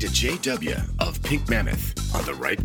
to JDubYa of Pink Mammoth on the Right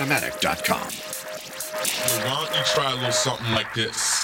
On Podomatic.com. Why don't you try a little something like this?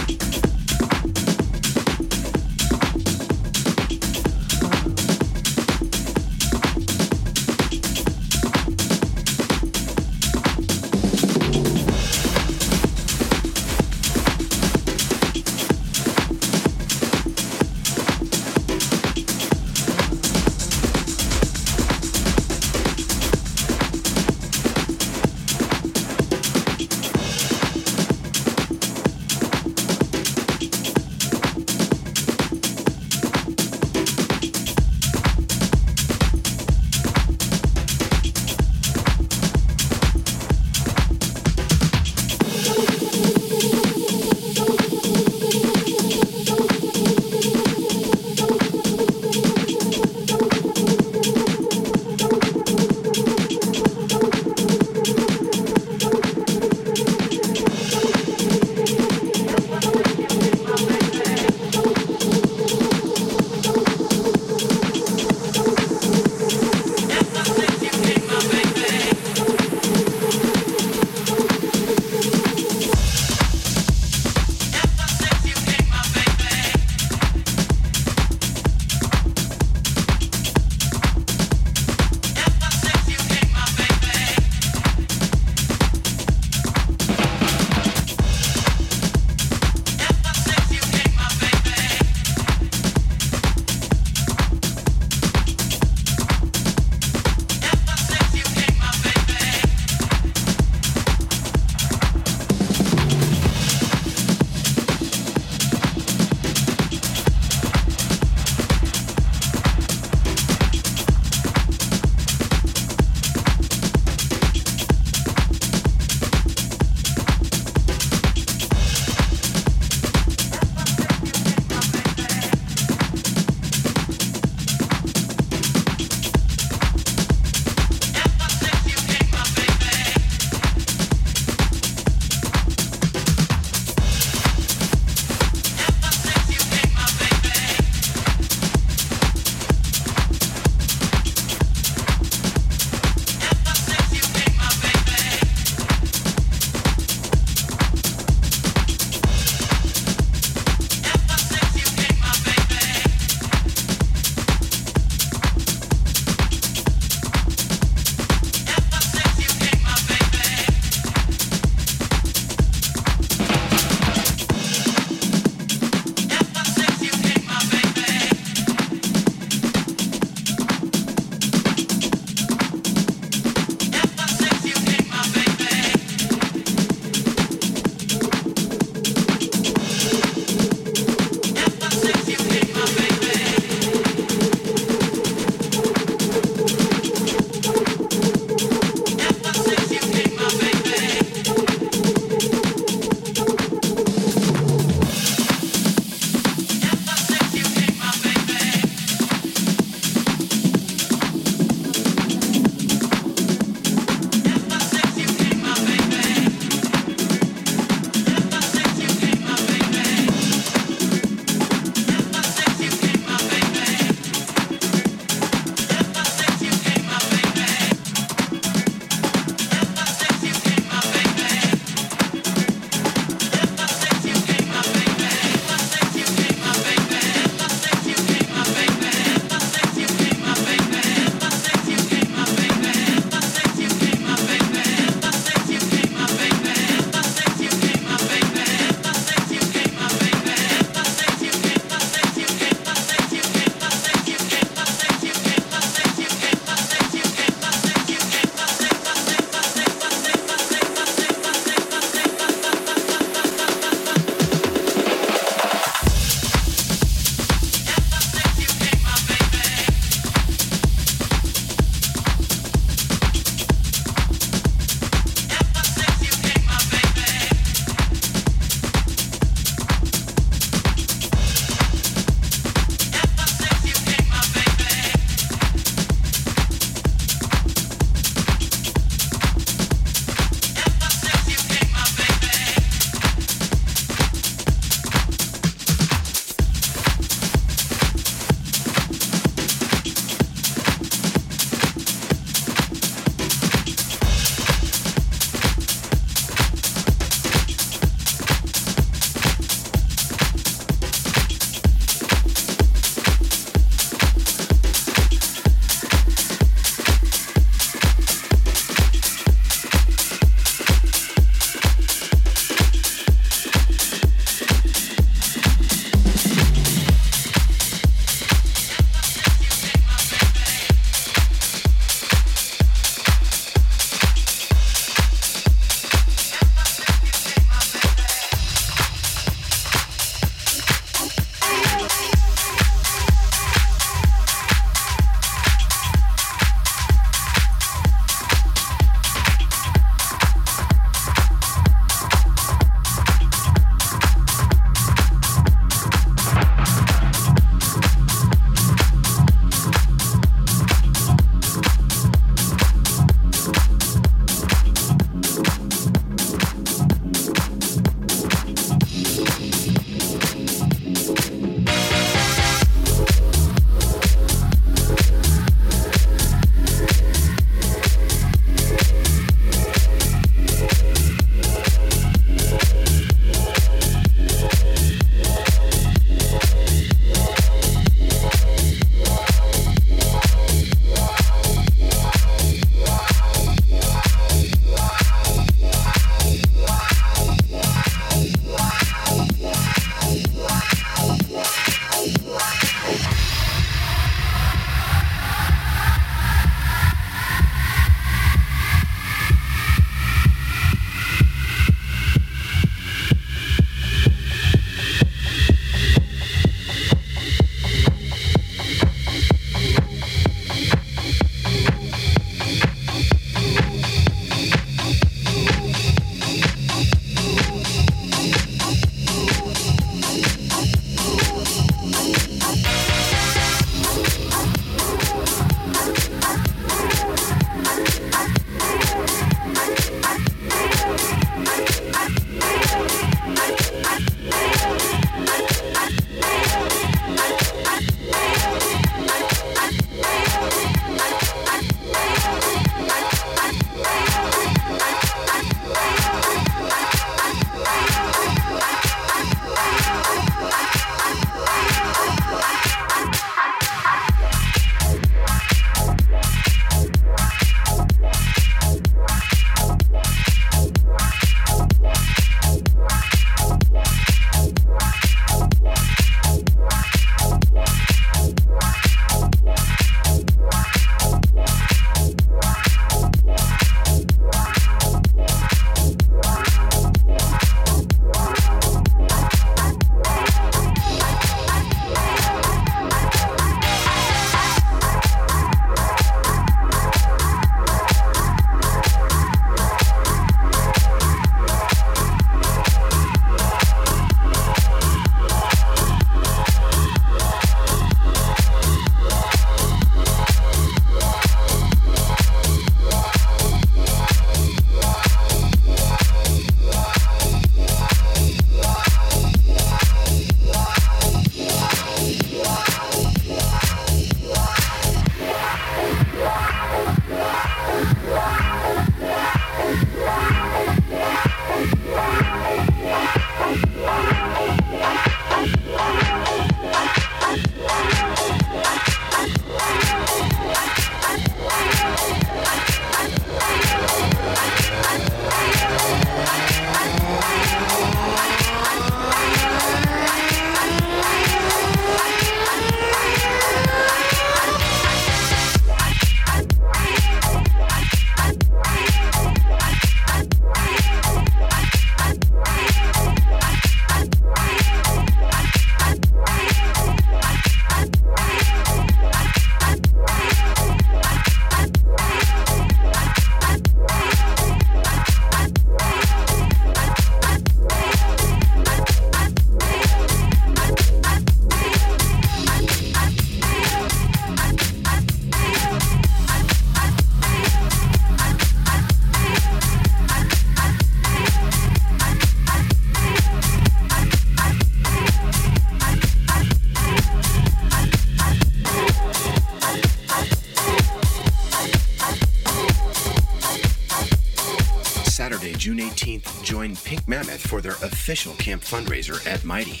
join Pink Mammoth for their official camp fundraiser at Mighty.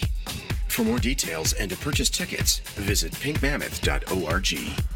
For more details and to purchase tickets, visit pinkmammoth.org.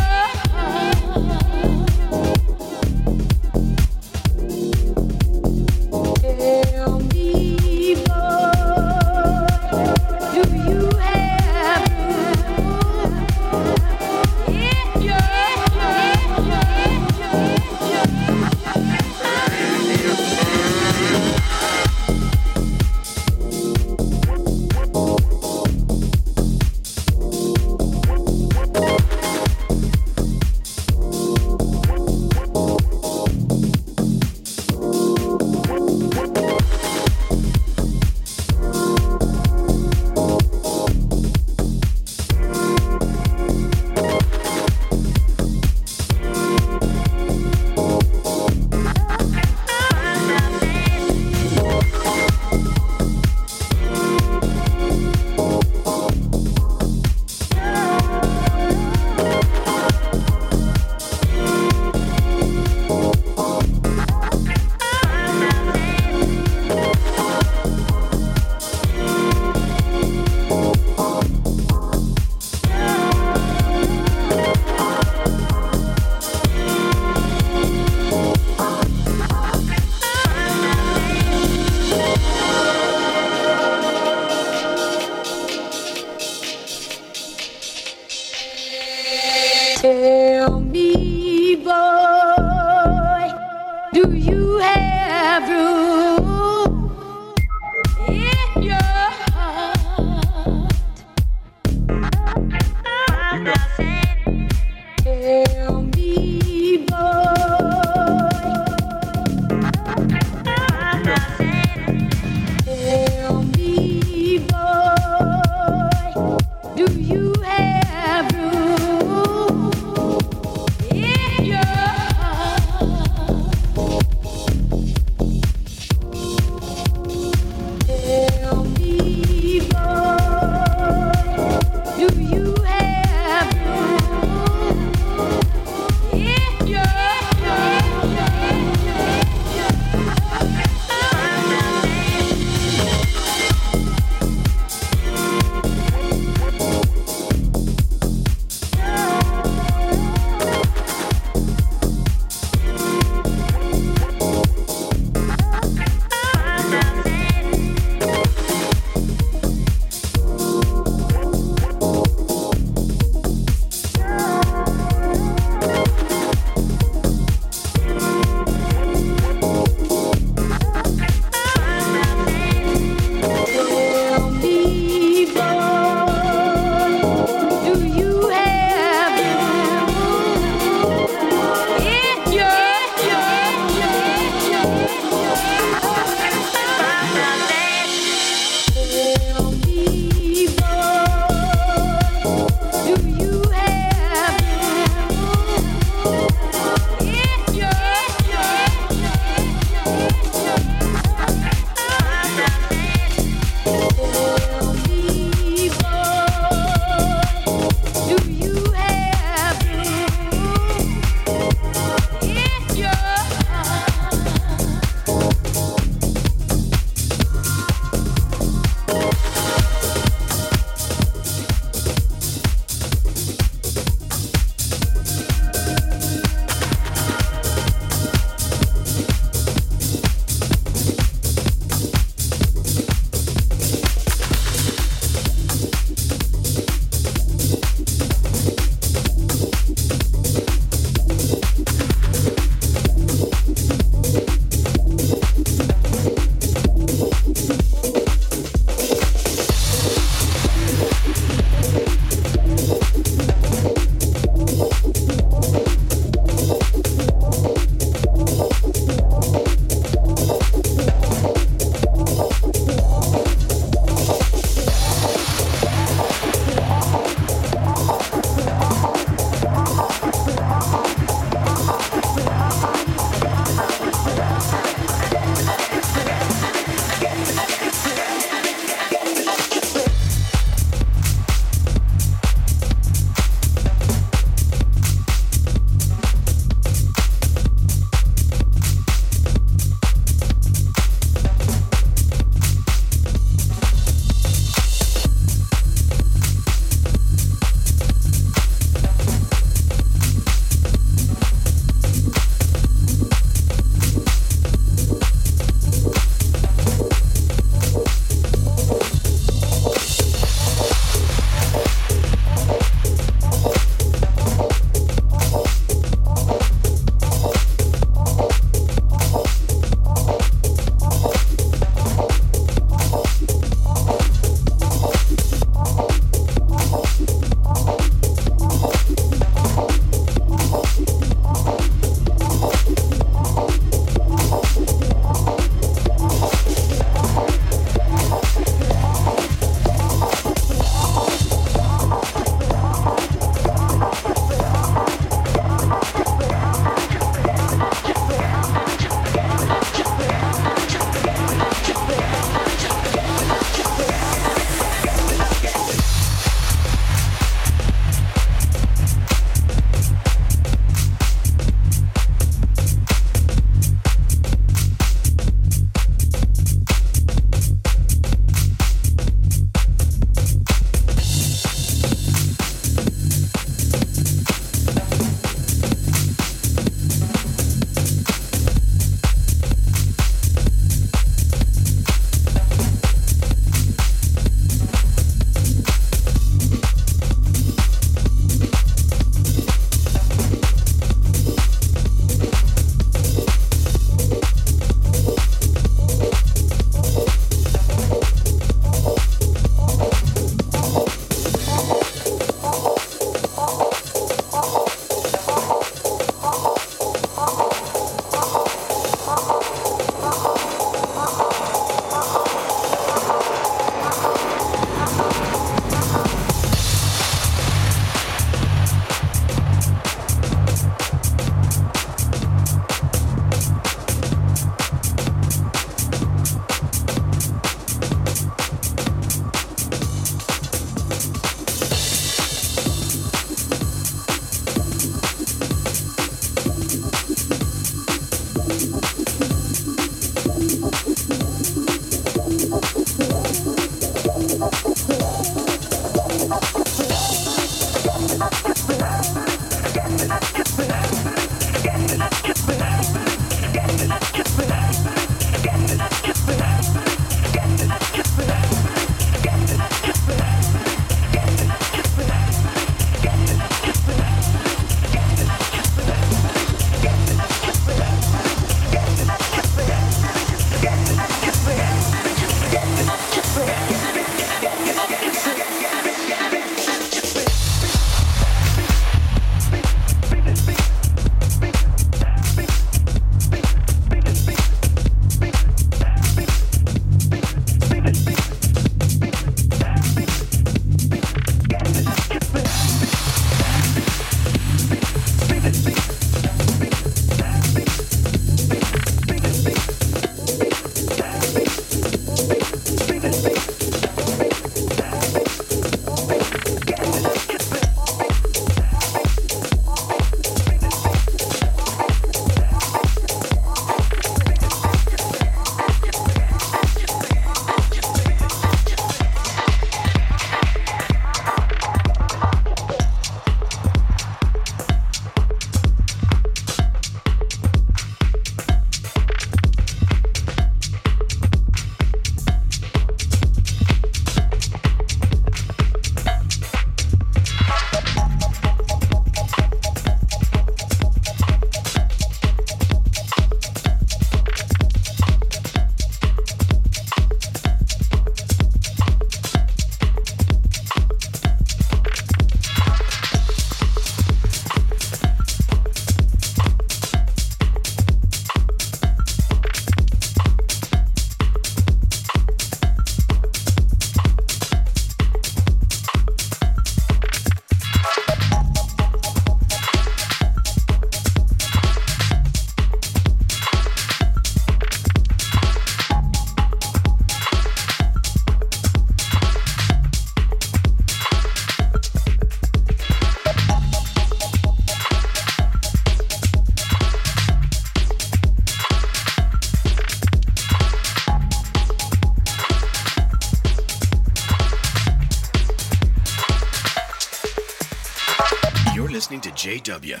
JW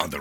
on the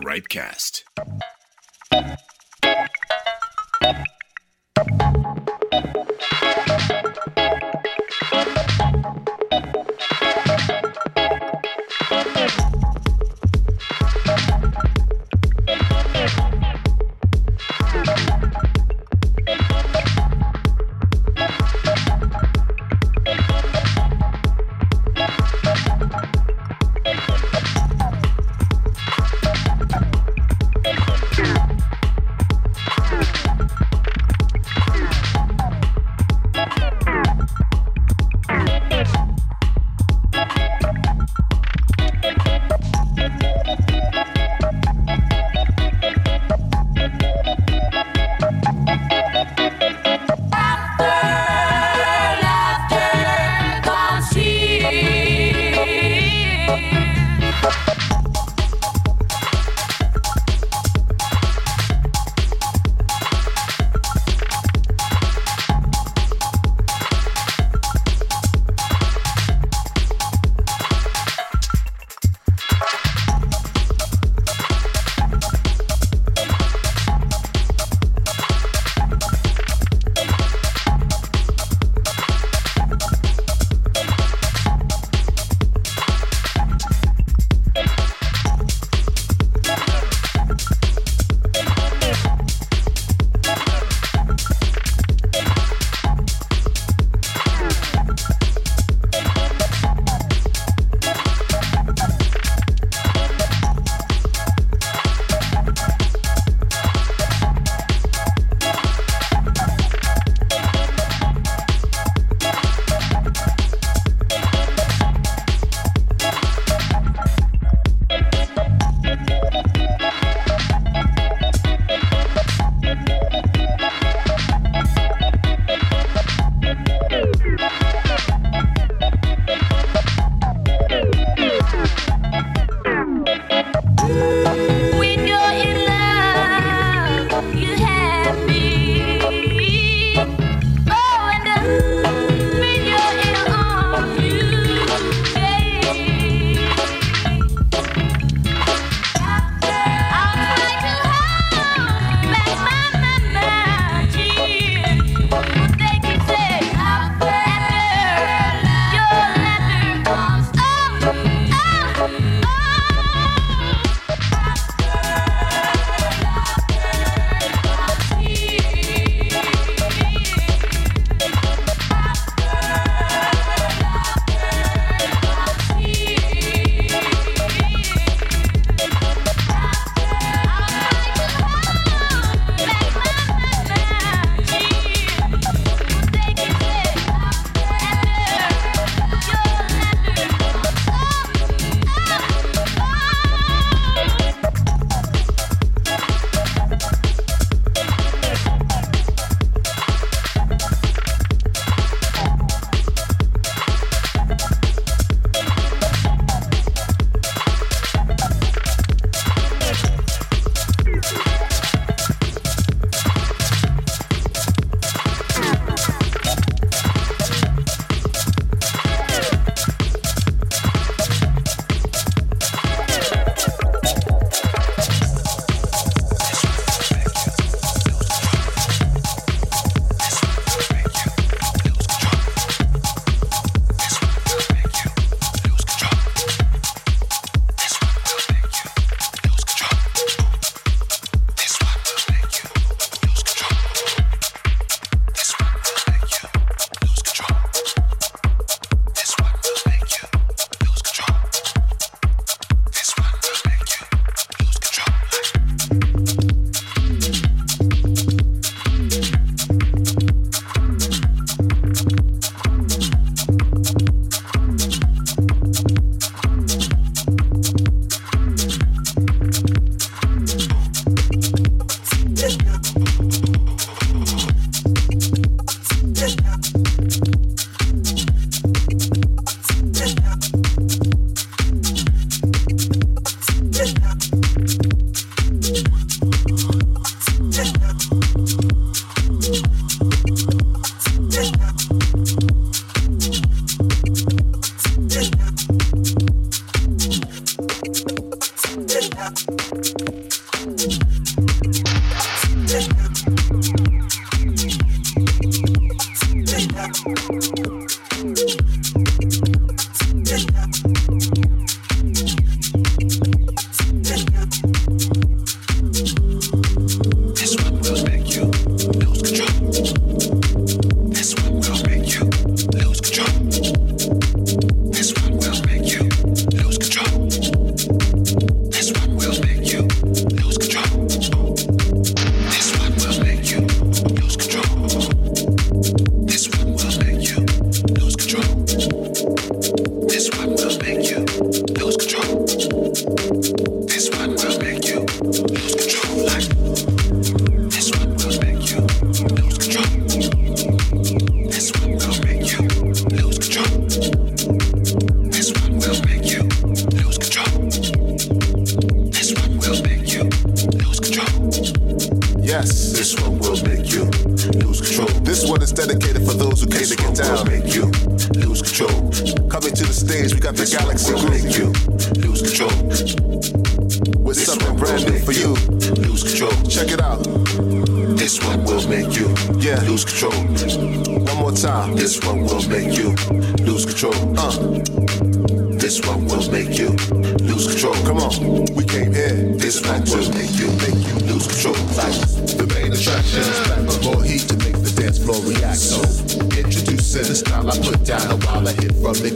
This time I put down a while I hit from the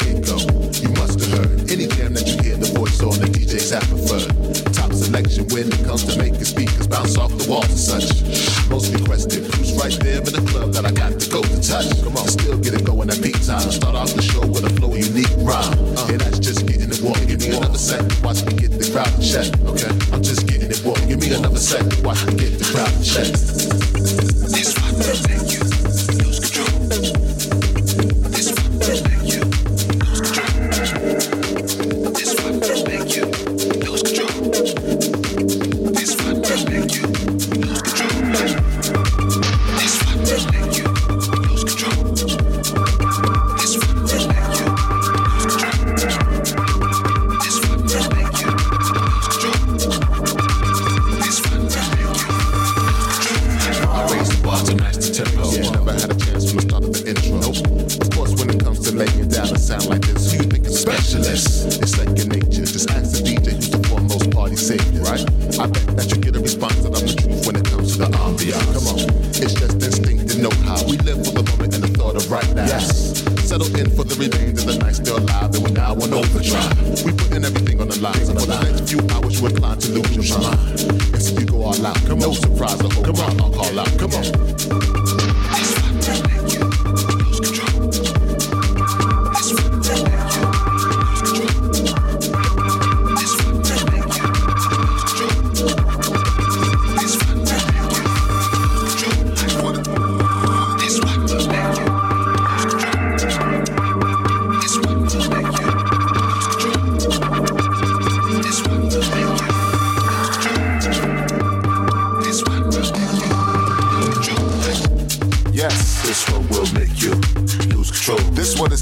now on overdrive. We putting everything on the line. For the next few hours, you inclined to lose your mind. And if you go all out. Come no on. surprise, I'll call out. Come on.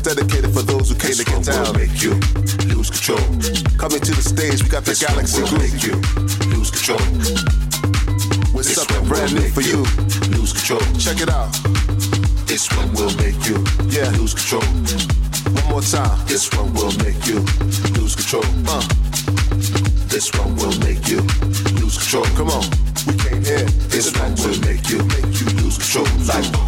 dedicated for those who came this to get down. Will make you lose control. Coming to the stage, we got the this galaxy will make you lose control. With this something brand new for you. you. Lose control. Check it out. This one will make you yeah. lose control. One more time. This one will make you lose control. Uh. This one will make you lose control. Come on. We came here. This one will make you make you lose control. Like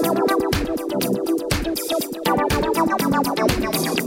Thank you.